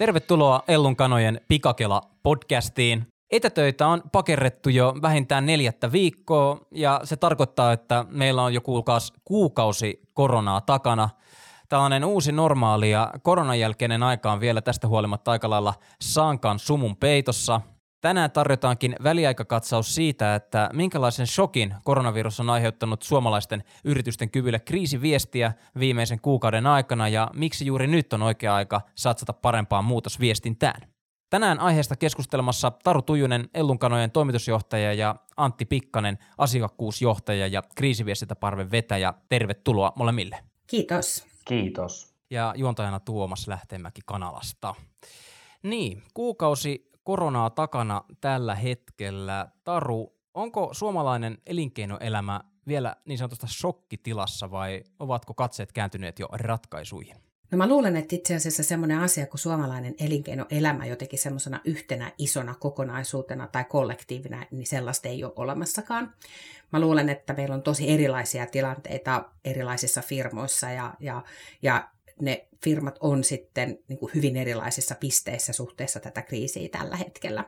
Tervetuloa Ellun kanojen Pikakela-podcastiin. Etätöitä on pakerrettu jo vähintään neljättä viikkoa ja se tarkoittaa, että meillä on jo kuulkaas kuukausi koronaa takana. Tällainen uusi normaali ja koronan jälkeinen aika on vielä tästä huolimatta aika lailla sankan sumun peitossa – Tänään tarjotaankin väliaikakatsaus siitä, että minkälaisen shokin koronavirus on aiheuttanut suomalaisten yritysten kyvylle kriisiviestiä viimeisen kuukauden aikana ja miksi juuri nyt on oikea aika satsata parempaan muutosviestintään. Tänään aiheesta keskustelemassa Taru Tujunen, Ellunkanojen toimitusjohtaja ja Antti Pikkanen, asiakkuusjohtaja ja kriisiviestintäparven vetäjä. Tervetuloa molemmille. Kiitos. Kiitos. Ja juontajana Tuomas Lähteenmäki Kanalasta. Niin, kuukausi koronaa takana tällä hetkellä. Taru, onko suomalainen elinkeinoelämä vielä niin sanotusta shokkitilassa vai ovatko katseet kääntyneet jo ratkaisuihin? No mä luulen, että itse asiassa semmoinen asia kuin suomalainen elinkeinoelämä jotenkin semmoisena yhtenä isona kokonaisuutena tai kollektiivina, niin sellaista ei ole olemassakaan. Mä luulen, että meillä on tosi erilaisia tilanteita erilaisissa firmoissa ja, ja, ja ne firmat on sitten niin kuin hyvin erilaisissa pisteissä suhteessa tätä kriisiä tällä hetkellä.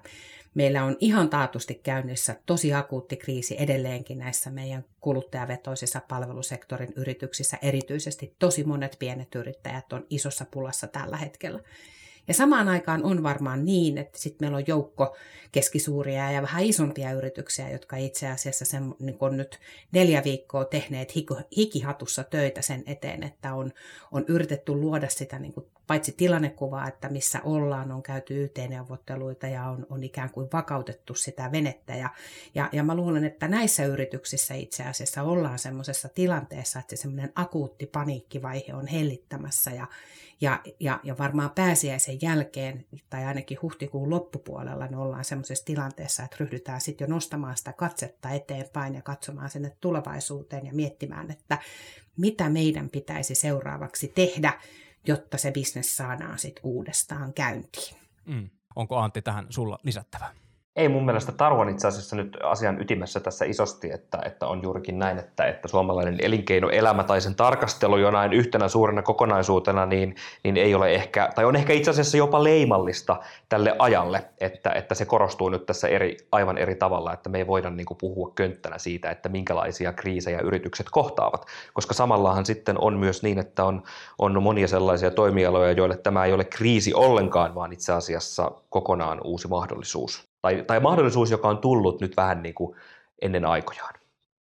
Meillä on ihan taatusti käynnissä tosi akuutti kriisi edelleenkin näissä meidän kuluttajavetoisissa palvelusektorin yrityksissä. Erityisesti tosi monet pienet yrittäjät on isossa pulassa tällä hetkellä. Ja samaan aikaan on varmaan niin, että sitten meillä on joukko keskisuuria ja vähän isompia yrityksiä, jotka itse asiassa sen, niin on nyt neljä viikkoa tehneet hikihatussa töitä sen eteen, että on, on yritetty luoda sitä niin kuin paitsi tilannekuvaa, että missä ollaan, on käyty YT-neuvotteluita ja on, on ikään kuin vakautettu sitä venettä. Ja, ja, ja mä luulen, että näissä yrityksissä itse asiassa ollaan semmoisessa tilanteessa, että se semmoinen akuutti paniikkivaihe on hellittämässä ja, ja, ja, ja varmaan pääsiäisen jälkeen, tai ainakin huhtikuun loppupuolella, niin ollaan semmoisessa tilanteessa, että ryhdytään sitten jo nostamaan sitä katsetta eteenpäin ja katsomaan sinne tulevaisuuteen ja miettimään, että mitä meidän pitäisi seuraavaksi tehdä, jotta se bisnes saadaan sitten uudestaan käyntiin. Mm. Onko Antti tähän sulla lisättävää? Ei mun mielestä Taru on itse asiassa nyt asian ytimessä tässä isosti, että, että on juurikin näin, että, että suomalainen elinkeinoelämä tai sen tarkastelu jonain yhtenä suurena kokonaisuutena, niin, niin ei ole ehkä, tai on ehkä itse asiassa jopa leimallista tälle ajalle, että, että se korostuu nyt tässä eri, aivan eri tavalla, että me ei voida niin kuin puhua könttänä siitä, että minkälaisia kriisejä yritykset kohtaavat, koska samallahan sitten on myös niin, että on, on monia sellaisia toimialoja, joille tämä ei ole kriisi ollenkaan, vaan itse asiassa kokonaan uusi mahdollisuus tai, tai mahdollisuus, joka on tullut nyt vähän niin kuin ennen aikojaan.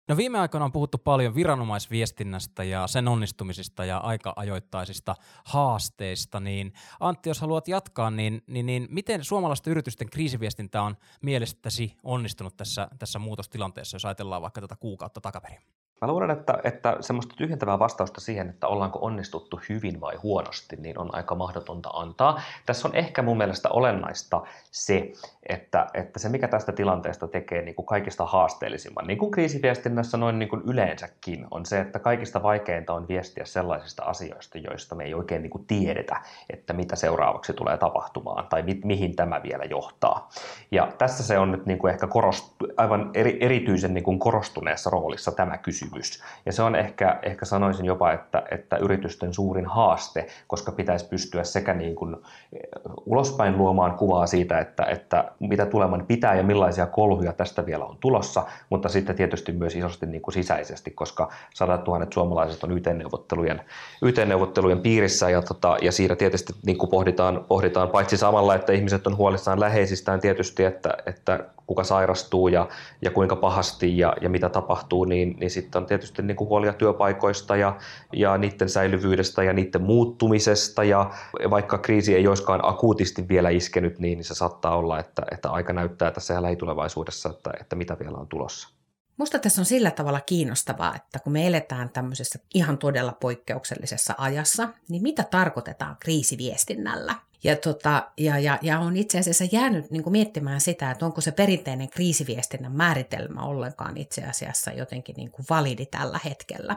No viime aikoina on puhuttu paljon viranomaisviestinnästä ja sen onnistumisista ja aika-ajoittaisista haasteista, niin Antti, jos haluat jatkaa, niin, niin, niin miten suomalaisten yritysten kriisiviestintä on mielestäsi onnistunut tässä, tässä muutostilanteessa, jos ajatellaan vaikka tätä kuukautta takaperin? Mä luulen, että, että semmoista tyhjentävää vastausta siihen, että ollaanko onnistuttu hyvin vai huonosti, niin on aika mahdotonta antaa. Tässä on ehkä mun mielestä olennaista se, että, että se mikä tästä tilanteesta tekee niin kuin kaikista haasteellisimman, niin kuin kriisiviestinnässä noin niin kuin yleensäkin, on se, että kaikista vaikeinta on viestiä sellaisista asioista, joista me ei oikein niin kuin tiedetä, että mitä seuraavaksi tulee tapahtumaan tai mi- mihin tämä vielä johtaa. Ja tässä se on nyt niin kuin ehkä korostu, aivan eri, erityisen niin kuin korostuneessa roolissa tämä kysymys. Ja se on ehkä, ehkä sanoisin jopa, että, että yritysten suurin haaste, koska pitäisi pystyä sekä niin kuin eh, ulospäin luomaan kuvaa siitä, että, että mitä tuleman pitää ja millaisia kolhuja tästä vielä on tulossa, mutta sitten tietysti myös isosti niin kuin sisäisesti, koska sadat tuhannet suomalaiset on YT-neuvottelujen, YT-neuvottelujen piirissä ja, tota, ja siinä tietysti niin kuin pohditaan, pohditaan paitsi samalla, että ihmiset on huolissaan läheisistään tietysti, että, että kuka sairastuu ja, ja kuinka pahasti ja, ja mitä tapahtuu, niin, niin sitten on tietysti niin kuin huolia työpaikoista ja, ja niiden säilyvyydestä ja niiden muuttumisesta ja vaikka kriisi ei olisikaan akuutisti vielä iskenyt, niin, niin se saattaa olla, että, että aika näyttää tässä lähitulevaisuudessa, että, että mitä vielä on tulossa. Musta tässä on sillä tavalla kiinnostavaa, että kun me eletään tämmöisessä ihan todella poikkeuksellisessa ajassa, niin mitä tarkoitetaan kriisiviestinnällä? Ja, tota, ja, ja, ja on itse asiassa jäänyt niin kuin miettimään sitä, että onko se perinteinen kriisiviestinnän määritelmä ollenkaan itse asiassa jotenkin niin kuin validi tällä hetkellä.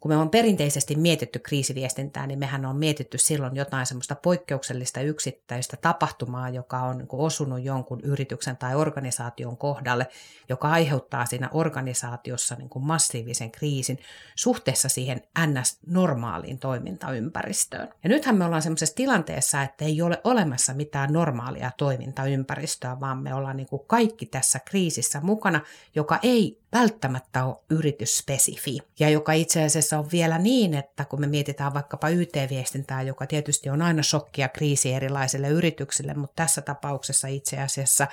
Kun me on perinteisesti mietitty kriisiviestintää, niin mehän on mietitty silloin jotain semmoista poikkeuksellista yksittäistä tapahtumaa, joka on niin kuin osunut jonkun yrityksen tai organisaation kohdalle, joka aiheuttaa siinä organisaatiossa niin kuin massiivisen kriisin suhteessa siihen NS-normaaliin toimintaympäristöön. Ja nythän me ollaan semmoisessa tilanteessa, että ei ole olemassa mitään normaalia toimintaympäristöä, vaan me ollaan niin kuin kaikki tässä kriisissä mukana, joka ei välttämättä ole yritysspesifi. Ja joka itse asiassa on vielä niin, että kun me mietitään vaikkapa YT-viestintää, joka tietysti on aina shokkia kriisi erilaisille yrityksille, mutta tässä tapauksessa itse asiassa,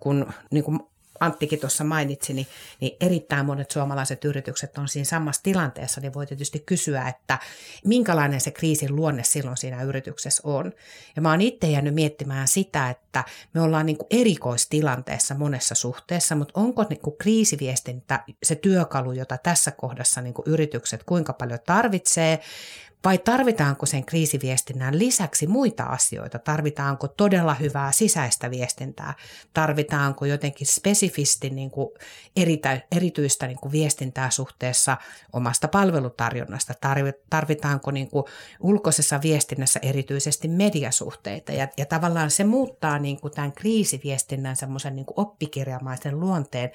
kun niin kuin Anttikin tuossa mainitsi, niin, niin erittäin monet suomalaiset yritykset on siinä samassa tilanteessa, niin voi tietysti kysyä, että minkälainen se kriisin luonne silloin siinä yrityksessä on. Ja mä oon itse jäänyt miettimään sitä, että me ollaan niin kuin erikoistilanteessa monessa suhteessa, mutta onko niin kuin kriisiviestintä se työkalu, jota tässä kohdassa niin kuin yritykset kuinka paljon tarvitsee, vai tarvitaanko sen kriisiviestinnän lisäksi muita asioita? Tarvitaanko todella hyvää sisäistä viestintää? Tarvitaanko jotenkin spesifisti niin kuin eritä, erityistä niin kuin viestintää suhteessa omasta palvelutarjonnasta? Tarvitaanko niin kuin ulkoisessa viestinnässä erityisesti mediasuhteita? Ja, ja tavallaan se muuttaa niin kuin tämän kriisiviestinnän semmoisen niin oppikirjamaisen luonteen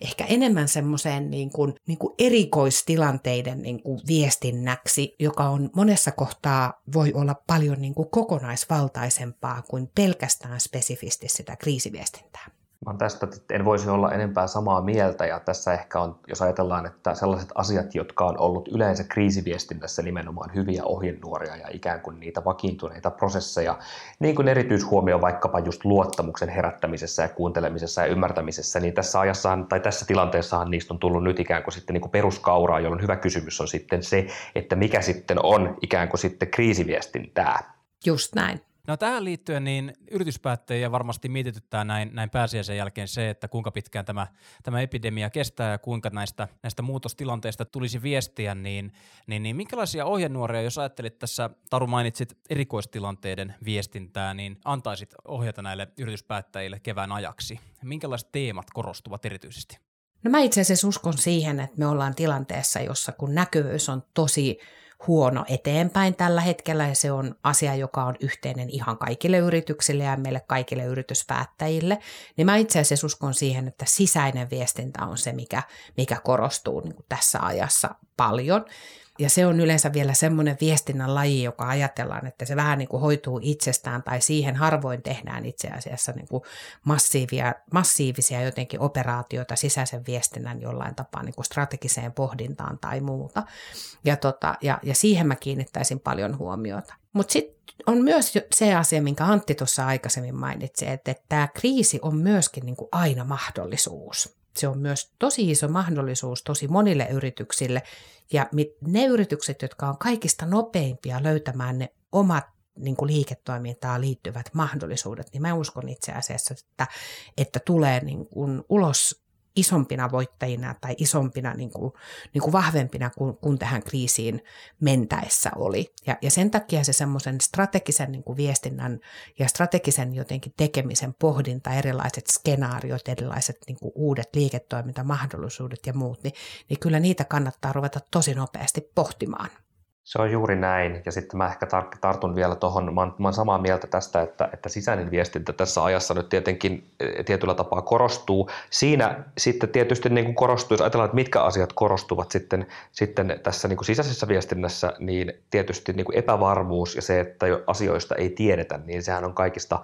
ehkä enemmän semmoiseen niin kuin, niin kuin erikoistilanteiden niin kuin viestinnäksi, joka on monessa kohtaa voi olla paljon niin kuin kokonaisvaltaisempaa kuin pelkästään spesifisti sitä kriisiviestintää. Mä tästä en voisi olla enempää samaa mieltä ja tässä ehkä on, jos ajatellaan, että sellaiset asiat, jotka on ollut yleensä kriisiviestinnässä nimenomaan hyviä ohjenuoria ja ikään kuin niitä vakiintuneita prosesseja, niin kuin erityishuomio vaikkapa just luottamuksen herättämisessä ja kuuntelemisessa ja ymmärtämisessä, niin tässä ajassa tai tässä tilanteessahan niistä on tullut nyt ikään kuin sitten niin kuin peruskauraa, jolloin hyvä kysymys on sitten se, että mikä sitten on ikään kuin sitten kriisiviestintää. Just näin. No tähän liittyen niin yrityspäättäjiä varmasti mietityttää näin, näin pääsiäisen jälkeen se, että kuinka pitkään tämä, tämä epidemia kestää ja kuinka näistä, näistä muutostilanteista tulisi viestiä, niin, niin, niin minkälaisia ohjenuoria, jos ajattelit tässä, Taru mainitsit erikoistilanteiden viestintää, niin antaisit ohjata näille yrityspäättäjille kevään ajaksi? Minkälaiset teemat korostuvat erityisesti? No mä itse asiassa uskon siihen, että me ollaan tilanteessa, jossa kun näkyvyys on tosi huono eteenpäin tällä hetkellä ja se on asia, joka on yhteinen ihan kaikille yrityksille ja meille kaikille yrityspäättäjille, niin mä itse asiassa uskon siihen, että sisäinen viestintä on se, mikä, mikä korostuu niin tässä ajassa paljon. Ja se on yleensä vielä semmoinen viestinnän laji, joka ajatellaan, että se vähän niin kuin hoituu itsestään tai siihen harvoin tehdään itse asiassa niin kuin massiivia, massiivisia jotenkin operaatioita sisäisen viestinnän jollain tapaa niin kuin strategiseen pohdintaan tai muuta. Ja, tota, ja, ja siihen mä kiinnittäisin paljon huomiota. Mutta sitten on myös se asia, minkä Antti tuossa aikaisemmin mainitsi, että, tämä kriisi on myöskin niin kuin aina mahdollisuus se on myös tosi iso mahdollisuus tosi monille yrityksille. Ja ne yritykset, jotka on kaikista nopeimpia löytämään ne omat niin kuin liiketoimintaan liittyvät mahdollisuudet, niin mä uskon itse asiassa, että, että tulee niin kuin ulos isompina voittajina tai isompina, niin kuin, niin kuin vahvempina kuin, kuin tähän kriisiin mentäessä oli. Ja, ja sen takia se semmoisen strategisen niin kuin viestinnän ja strategisen jotenkin tekemisen pohdinta, erilaiset skenaariot, erilaiset niin kuin uudet liiketoimintamahdollisuudet ja muut, niin, niin kyllä niitä kannattaa ruveta tosi nopeasti pohtimaan. Se on juuri näin. Ja sitten mä ehkä tartun vielä tuohon, mä, mä olen samaa mieltä tästä, että, että sisäinen viestintä tässä ajassa nyt tietenkin e, tietyllä tapaa korostuu. Siinä sitten tietysti niin kuin korostuu, jos ajatellaan, että mitkä asiat korostuvat sitten, sitten tässä niin kuin sisäisessä viestinnässä, niin tietysti niin kuin epävarmuus ja se, että asioista ei tiedetä, niin sehän on kaikista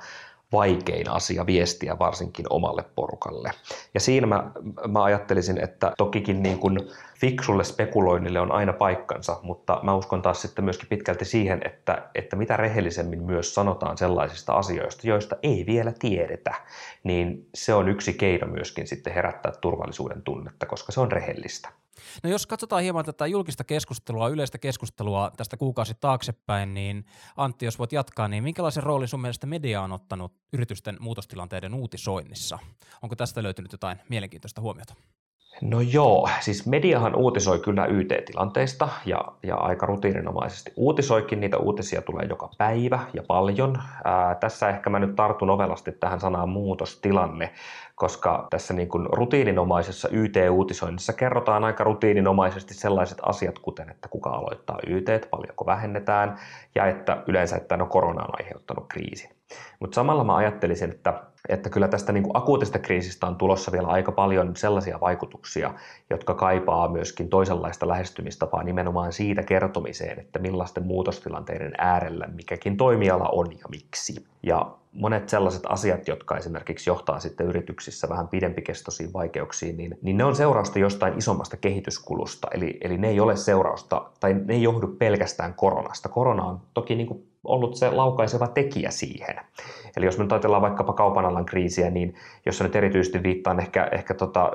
vaikein asia viestiä varsinkin omalle porukalle. Ja siinä mä, mä ajattelisin, että tokikin niin kuin fiksulle spekuloinnille on aina paikkansa, mutta mä uskon taas sitten myöskin pitkälti siihen, että, että mitä rehellisemmin myös sanotaan sellaisista asioista, joista ei vielä tiedetä, niin se on yksi keino myöskin sitten herättää turvallisuuden tunnetta, koska se on rehellistä. No jos katsotaan hieman tätä julkista keskustelua, yleistä keskustelua tästä kuukausi taaksepäin, niin Antti, jos voit jatkaa, niin minkälaisen roolin sun mielestä media on ottanut yritysten muutostilanteiden uutisoinnissa? Onko tästä löytynyt jotain mielenkiintoista huomiota? No joo, siis mediahan uutisoi kyllä YT-tilanteista ja, ja aika rutiininomaisesti uutisoikin. Niitä uutisia tulee joka päivä ja paljon. Ää, tässä ehkä mä nyt tartun ovelasti tähän sanaan muutostilanne, koska tässä niin kuin rutiininomaisessa YT-uutisoinnissa kerrotaan aika rutiininomaisesti sellaiset asiat, kuten että kuka aloittaa YT, paljonko vähennetään ja että yleensä, että no korona on aiheuttanut kriisin. Mutta samalla mä ajattelisin, että, että kyllä tästä niin kuin akuutista kriisistä on tulossa vielä aika paljon sellaisia vaikutuksia, jotka kaipaa myöskin toisenlaista lähestymistapaa nimenomaan siitä kertomiseen, että millaisten muutostilanteiden äärellä mikäkin toimiala on ja miksi. Ja monet sellaiset asiat, jotka esimerkiksi johtaa sitten yrityksissä vähän pidempikestoisiin vaikeuksiin, niin, niin ne on seurausta jostain isommasta kehityskulusta. Eli, eli ne ei ole seurausta, tai ne ei johdu pelkästään koronasta. Korona on toki niin kuin ollut se laukaiseva tekijä siihen. Eli jos me ajatellaan vaikkapa kaupan alan kriisiä, niin jos nyt erityisesti viittaan ehkä, ehkä tota,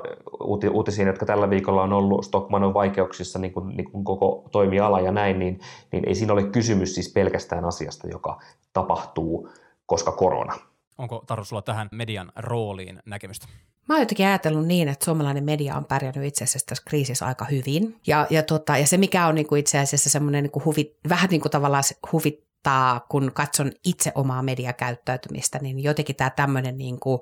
uutisiin, jotka tällä viikolla on ollut, Stockman on vaikeuksissa niin kuin, niin kuin koko toimiala ja näin, niin, niin ei siinä ole kysymys siis pelkästään asiasta, joka tapahtuu koska korona. Onko Taru sulla tähän median rooliin näkemystä? Mä oon jotenkin ajatellut niin, että suomalainen media on pärjännyt itse asiassa tässä kriisissä aika hyvin. Ja, ja, tota, ja se, mikä on niin kuin itse asiassa semmoinen niin kuin huvi, vähän niin kuin tavallaan huvittaa, kun katson itse omaa mediakäyttäytymistä, niin jotenkin tämä tämmöinen niin kuin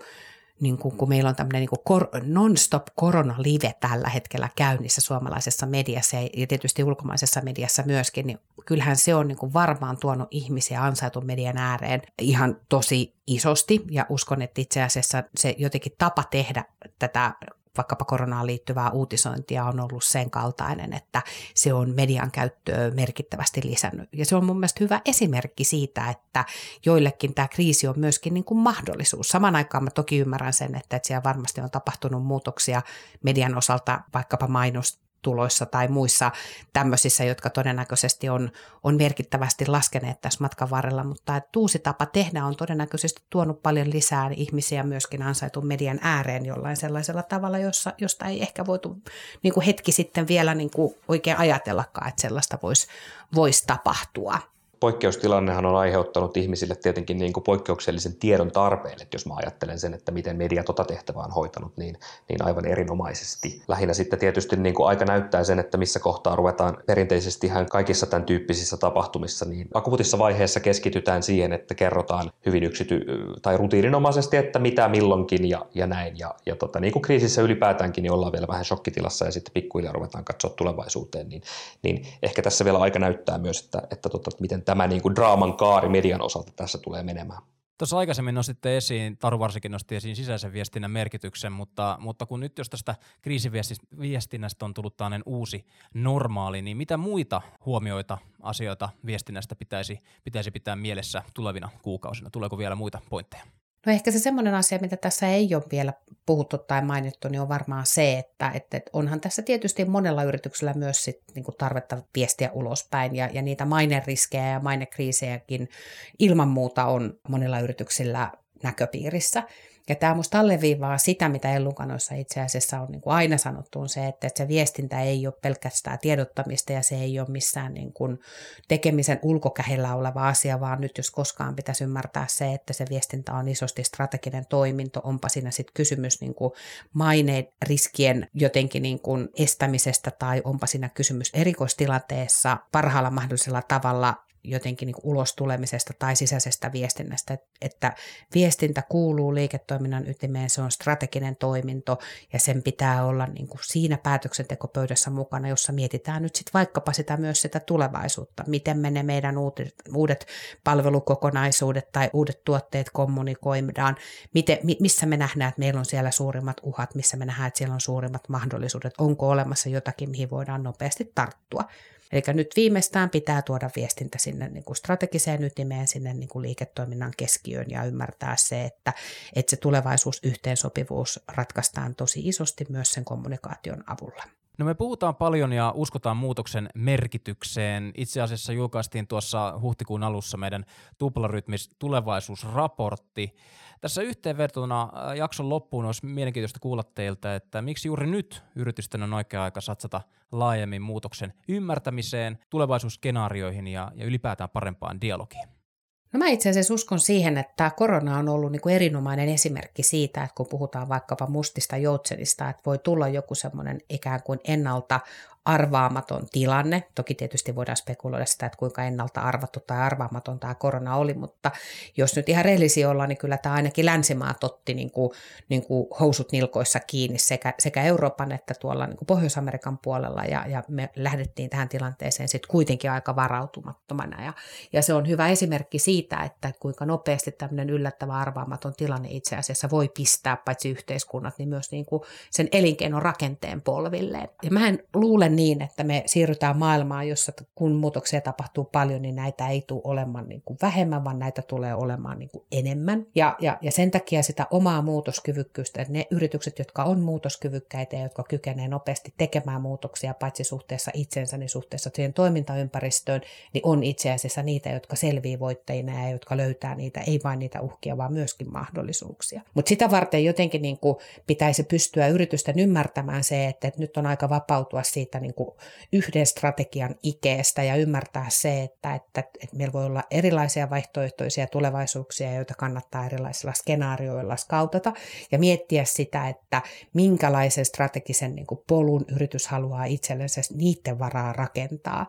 niin kuin, kun meillä on tämmöinen niin kor, non-stop korona-live tällä hetkellä käynnissä suomalaisessa mediassa ja tietysti ulkomaisessa mediassa myöskin, niin kyllähän se on niin varmaan tuonut ihmisiä ansaitun median ääreen ihan tosi isosti. Ja uskon, että itse asiassa se jotenkin tapa tehdä tätä vaikkapa koronaan liittyvää uutisointia on ollut sen kaltainen, että se on median käyttöä merkittävästi lisännyt. Ja se on mun mielestä hyvä esimerkki siitä, että joillekin tämä kriisi on myöskin niin kuin mahdollisuus. Saman aikaan mä toki ymmärrän sen, että, siellä varmasti on tapahtunut muutoksia median osalta, vaikkapa mainos tuloissa tai muissa tämmöisissä, jotka todennäköisesti on, on merkittävästi laskeneet tässä matkan varrella, mutta että uusi tapa tehdä on todennäköisesti tuonut paljon lisää ihmisiä myöskin ansaitun median ääreen jollain sellaisella tavalla, jossa, josta ei ehkä voitu niin kuin hetki sitten vielä niin kuin oikein ajatellakaan, että sellaista voisi vois tapahtua poikkeustilannehan on aiheuttanut ihmisille tietenkin niin kuin poikkeuksellisen tiedon tarpeen, että jos mä ajattelen sen, että miten media tota tehtävää on hoitanut, niin, niin aivan erinomaisesti. Lähinnä sitten tietysti niin kuin aika näyttää sen, että missä kohtaa ruvetaan perinteisesti ihan kaikissa tämän tyyppisissä tapahtumissa, niin akuutissa vaiheessa keskitytään siihen, että kerrotaan hyvin yksity- tai rutiininomaisesti, että mitä milloinkin ja, ja näin. Ja, ja tota, niin kuin kriisissä ylipäätäänkin, niin ollaan vielä vähän shokkitilassa ja sitten pikkuhiljaa ruvetaan katsoa tulevaisuuteen, niin, niin ehkä tässä vielä aika näyttää myös, että, että, tota, että miten tämä niin kuin draaman kaari median osalta tässä tulee menemään. Tuossa aikaisemmin nostitte esiin, Taru varsinkin nosti esiin sisäisen viestinnän merkityksen, mutta, mutta kun nyt jos tästä kriisiviestinnästä on tullut tällainen uusi normaali, niin mitä muita huomioita, asioita viestinnästä pitäisi, pitäisi pitää mielessä tulevina kuukausina? Tuleeko vielä muita pointteja? No ehkä se semmoinen asia, mitä tässä ei ole vielä puhuttu tai mainittu, niin on varmaan se, että, että onhan tässä tietysti monella yrityksellä myös sit, niin kuin tarvetta viestiä ulospäin ja, ja niitä maineriskejä ja mainekriisejäkin ilman muuta on monilla yrityksillä näköpiirissä. Ja tämä musta alleviivaa sitä, mitä Ellukanoissa itse asiassa on niin kuin aina sanottu, on se, että, se viestintä ei ole pelkästään tiedottamista ja se ei ole missään niin kuin tekemisen ulkokähellä oleva asia, vaan nyt jos koskaan pitäisi ymmärtää se, että se viestintä on isosti strateginen toiminto, onpa siinä sitten kysymys niin kuin maineen riskien jotenkin niin kuin estämisestä tai onpa siinä kysymys erikoistilanteessa parhaalla mahdollisella tavalla jotenkin niin ulos tulemisesta tai sisäisestä viestinnästä, että viestintä kuuluu liiketoiminnan ytimeen, se on strateginen toiminto ja sen pitää olla niin kuin siinä päätöksentekopöydässä mukana, jossa mietitään nyt sitten vaikkapa sitä myös sitä tulevaisuutta, miten me ne meidän uudet, uudet palvelukokonaisuudet tai uudet tuotteet kommunikoidaan, miten, missä me nähdään, että meillä on siellä suurimmat uhat, missä me nähdään, että siellä on suurimmat mahdollisuudet, onko olemassa jotakin, mihin voidaan nopeasti tarttua. Eli nyt viimeistään pitää tuoda viestintä sinne niin kuin strategiseen ytimeen, sinne niin kuin liiketoiminnan keskiöön ja ymmärtää se, että, että se tulevaisuus, yhteensopivuus ratkaistaan tosi isosti myös sen kommunikaation avulla. No me puhutaan paljon ja uskotaan muutoksen merkitykseen. Itse asiassa julkaistiin tuossa huhtikuun alussa meidän tuplarytmis tulevaisuusraportti. Tässä yhteenvetona äh, jakson loppuun olisi mielenkiintoista kuulla teiltä, että miksi juuri nyt yritysten on oikea aika satsata laajemmin muutoksen ymmärtämiseen, tulevaisuusskenaarioihin ja, ja ylipäätään parempaan dialogiin. No mä itse asiassa uskon siihen, että korona on ollut niin kuin erinomainen esimerkki siitä, että kun puhutaan vaikkapa mustista joutsenista, että voi tulla joku semmoinen ikään kuin ennalta arvaamaton tilanne. Toki tietysti voidaan spekuloida sitä, että kuinka ennalta arvattu tai arvaamaton tämä korona oli, mutta jos nyt ihan rehellisiä ollaan, niin kyllä tämä ainakin länsimaat otti niin kuin, niin kuin housut nilkoissa kiinni sekä, sekä Euroopan että tuolla niin kuin Pohjois-Amerikan puolella ja, ja me lähdettiin tähän tilanteeseen sitten kuitenkin aika varautumattomana ja, ja se on hyvä esimerkki siitä, että kuinka nopeasti tämmöinen yllättävä arvaamaton tilanne itse asiassa voi pistää paitsi yhteiskunnat, niin myös niin kuin sen elinkeinon rakenteen polvilleen. Ja mä en luule niin, että me siirrytään maailmaan, jossa kun muutoksia tapahtuu paljon, niin näitä ei tule olemaan niin kuin vähemmän, vaan näitä tulee olemaan niin kuin enemmän. Ja, ja, ja sen takia sitä omaa muutoskyvykkyystä, että ne yritykset, jotka on muutoskyvykkäitä ja jotka kykenevät nopeasti tekemään muutoksia, paitsi suhteessa itsensä, niin suhteessa siihen toimintaympäristöön, niin on itse asiassa niitä, jotka selvii voittajina ja jotka löytää niitä, ei vain niitä uhkia, vaan myöskin mahdollisuuksia. Mutta sitä varten jotenkin niin kuin pitäisi pystyä yritysten ymmärtämään se, että, että nyt on aika vapautua siitä niin kuin yhden strategian ikeestä ja ymmärtää se, että, että, että meillä voi olla erilaisia vaihtoehtoisia tulevaisuuksia, joita kannattaa erilaisilla skenaarioilla skautata ja miettiä sitä, että minkälaisen strategisen niin kuin polun yritys haluaa itsellensä niiden varaa rakentaa.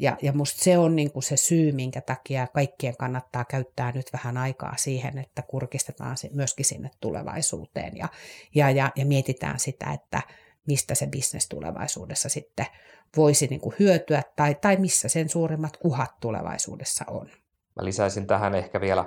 Ja, ja musta se on niin kuin se syy, minkä takia kaikkien kannattaa käyttää nyt vähän aikaa siihen, että kurkistetaan myöskin sinne tulevaisuuteen ja, ja, ja, ja mietitään sitä, että mistä se bisnes tulevaisuudessa sitten voisi niin kuin hyötyä tai, tai missä sen suurimmat uhat tulevaisuudessa on. Mä lisäisin tähän ehkä vielä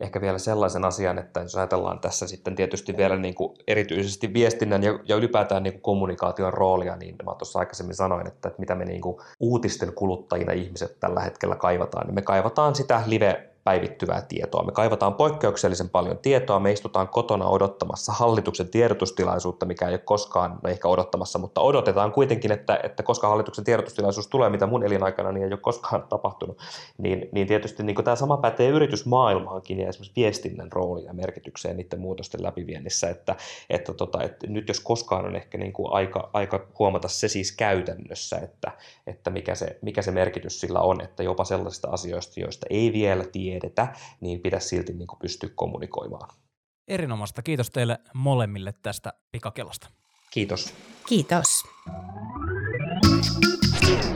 ehkä vielä sellaisen asian, että jos ajatellaan tässä sitten tietysti vielä niin kuin erityisesti viestinnän ja, ja ylipäätään niin kuin kommunikaation roolia, niin mä tuossa aikaisemmin sanoin, että, että mitä me niin kuin uutisten kuluttajina ihmiset tällä hetkellä kaivataan, niin me kaivataan sitä live päivittyvää tietoa. Me kaivataan poikkeuksellisen paljon tietoa, me istutaan kotona odottamassa hallituksen tiedotustilaisuutta, mikä ei ole koskaan, no ehkä odottamassa, mutta odotetaan kuitenkin, että, että koska hallituksen tiedotustilaisuus tulee, mitä mun elinaikana niin ei ole koskaan tapahtunut, niin, niin tietysti niin tämä sama pätee yritysmaailmaankin ja esimerkiksi viestinnän rooliin ja merkitykseen niiden muutosten läpiviennissä, että, että, tota, että nyt jos koskaan on ehkä niin kuin aika, aika huomata se siis käytännössä, että, että mikä, se, mikä se merkitys sillä on, että jopa sellaisista asioista, joista ei vielä tiedä, tiedetä, niin pidä silti niin kuin pystyä kommunikoimaan. Erinomaista. Kiitos teille molemmille tästä pikakelosta. Kiitos. Kiitos. Kiitos.